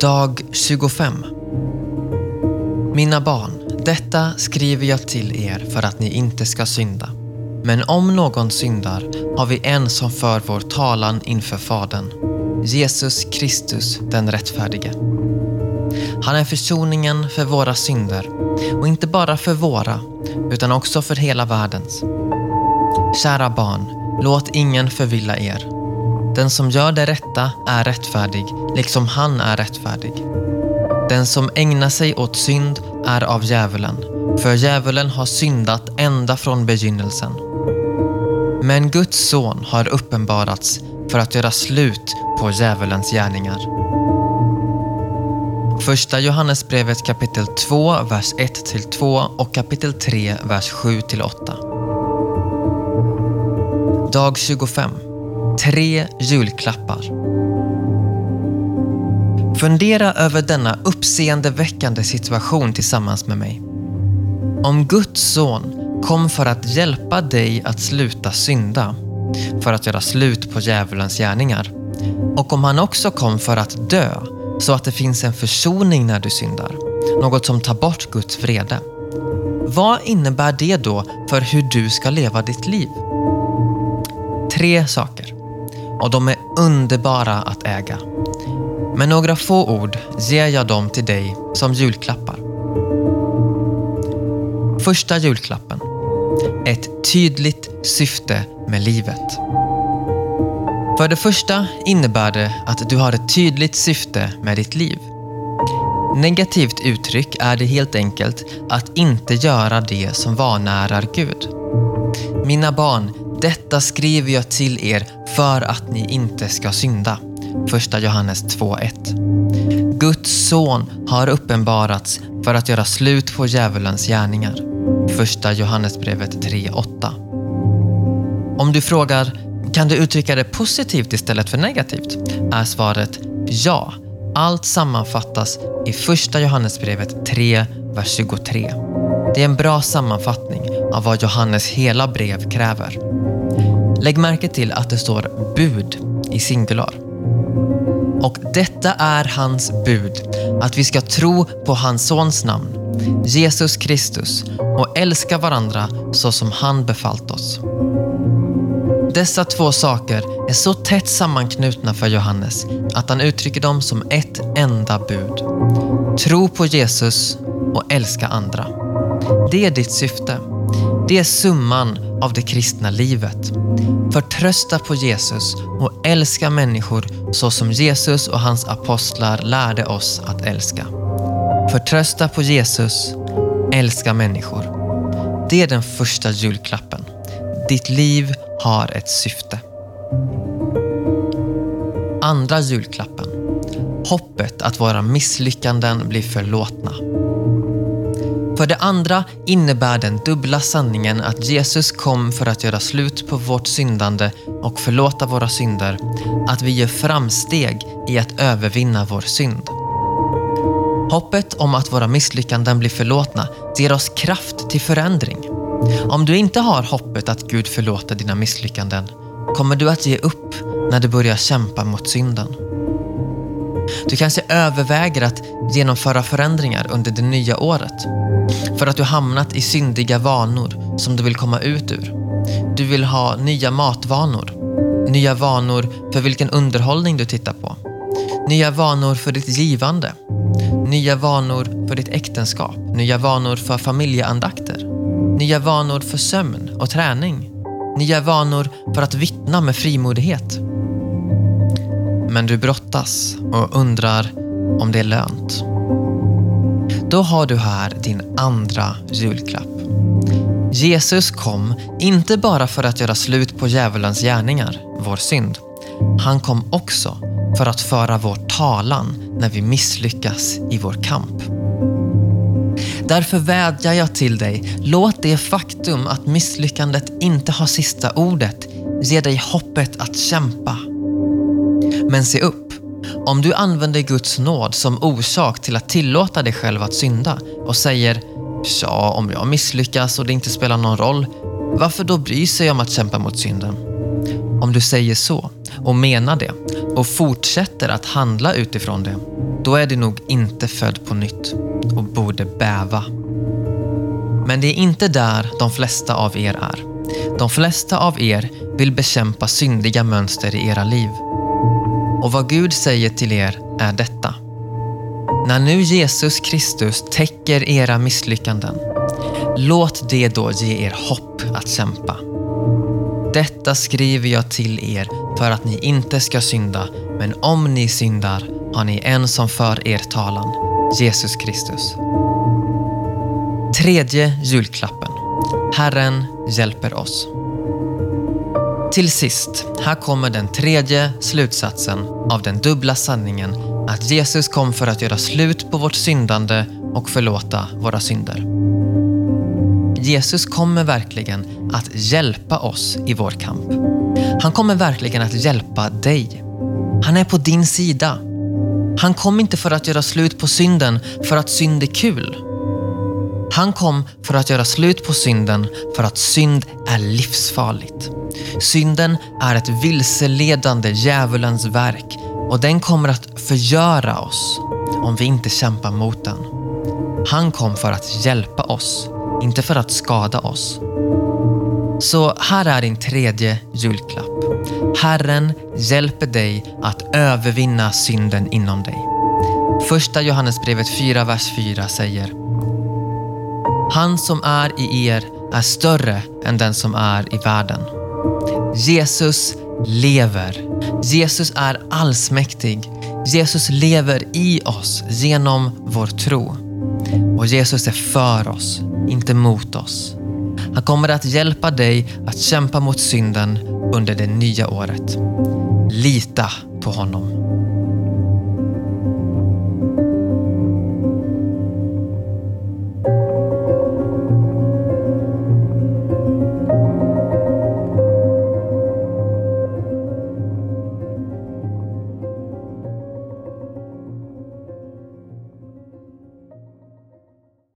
Dag 25 Mina barn, detta skriver jag till er för att ni inte ska synda. Men om någon syndar har vi en som för vår talan inför Fadern, Jesus Kristus den rättfärdige. Han är försoningen för våra synder och inte bara för våra utan också för hela världens. Kära barn, låt ingen förvilla er. Den som gör det rätta är rättfärdig, liksom han är rättfärdig. Den som ägnar sig åt synd är av djävulen, för djävulen har syndat ända från begynnelsen. Men Guds son har uppenbarats för att göra slut på djävulens gärningar. Första Johannesbrevet kapitel 2, vers 1-2 och kapitel 3, vers 7-8. Dag 25. Tre julklappar. Fundera över denna uppseendeväckande situation tillsammans med mig. Om Guds son kom för att hjälpa dig att sluta synda, för att göra slut på djävulens gärningar. Och om han också kom för att dö, så att det finns en försoning när du syndar. Något som tar bort Guds vrede. Vad innebär det då för hur du ska leva ditt liv? Tre saker. Och de är underbara att äga. Med några få ord ger jag dem till dig som julklappar. Första julklappen. Ett tydligt syfte med livet. För det första innebär det att du har ett tydligt syfte med ditt liv. Negativt uttryck är det helt enkelt att inte göra det som vanärar Gud. Mina barn, detta skriver jag till er för att ni inte ska synda. Första Johannes 2.1. Guds son har uppenbarats för att göra slut på djävulens gärningar. Första Johannesbrevet 3.8. Om du frågar kan du uttrycka det positivt istället för negativt? Är svaret ja. Allt sammanfattas i första Johannesbrevet 3, vers 23. Det är en bra sammanfattning av vad Johannes hela brev kräver. Lägg märke till att det står bud i singular. Och detta är hans bud, att vi ska tro på hans sons namn, Jesus Kristus, och älska varandra så som han befallt oss. Dessa två saker är så tätt sammanknutna för Johannes att han uttrycker dem som ett enda bud. Tro på Jesus och älska andra. Det är ditt syfte. Det är summan av det kristna livet. Förtrösta på Jesus och älska människor så som Jesus och hans apostlar lärde oss att älska. Förtrösta på Jesus, älska människor. Det är den första julklappen. Ditt liv har ett syfte. Andra julklappen. Hoppet att våra misslyckanden blir förlåtna. För det andra innebär den dubbla sanningen att Jesus kom för att göra slut på vårt syndande och förlåta våra synder, att vi gör framsteg i att övervinna vår synd. Hoppet om att våra misslyckanden blir förlåtna ger oss kraft till förändring. Om du inte har hoppet att Gud förlåter dina misslyckanden kommer du att ge upp när du börjar kämpa mot synden. Du kanske överväger att genomföra förändringar under det nya året för att du hamnat i syndiga vanor som du vill komma ut ur. Du vill ha nya matvanor, nya vanor för vilken underhållning du tittar på, nya vanor för ditt givande, nya vanor för ditt äktenskap, nya vanor för familjeandakter, nya vanor för sömn och träning, nya vanor för att vittna med frimodighet. Men du brottas och undrar om det är lönt. Då har du här din andra julklapp. Jesus kom inte bara för att göra slut på djävulens gärningar, vår synd. Han kom också för att föra vår talan när vi misslyckas i vår kamp. Därför vädjar jag till dig, låt det faktum att misslyckandet inte har sista ordet ge dig hoppet att kämpa. Men se upp, om du använder Guds nåd som orsak till att tillåta dig själv att synda och säger “Tja, om jag misslyckas och det inte spelar någon roll, varför då bry sig om att kämpa mot synden? Om du säger så och menar det och fortsätter att handla utifrån det, då är du nog inte född på nytt och borde bäva. Men det är inte där de flesta av er är. De flesta av er vill bekämpa syndiga mönster i era liv. Och vad Gud säger till er är detta. När nu Jesus Kristus täcker era misslyckanden, låt det då ge er hopp att kämpa. Detta skriver jag till er för att ni inte ska synda, men om ni syndar har ni en som för er talan, Jesus Kristus. Tredje julklappen. Herren hjälper oss. Till sist, här kommer den tredje slutsatsen av den dubbla sanningen att Jesus kom för att göra slut på vårt syndande och förlåta våra synder. Jesus kommer verkligen att hjälpa oss i vår kamp. Han kommer verkligen att hjälpa dig. Han är på din sida. Han kom inte för att göra slut på synden för att synd är kul. Han kom för att göra slut på synden för att synd är livsfarligt. Synden är ett vilseledande djävulens verk och den kommer att förgöra oss om vi inte kämpar mot den. Han kom för att hjälpa oss, inte för att skada oss. Så här är din tredje julklapp. Herren hjälper dig att övervinna synden inom dig. Första Johannesbrevet 4, vers 4 säger Han som är i er är större än den som är i världen. Jesus lever. Jesus är allsmäktig. Jesus lever i oss genom vår tro. Och Jesus är för oss, inte mot oss. Han kommer att hjälpa dig att kämpa mot synden under det nya året. Lita på honom.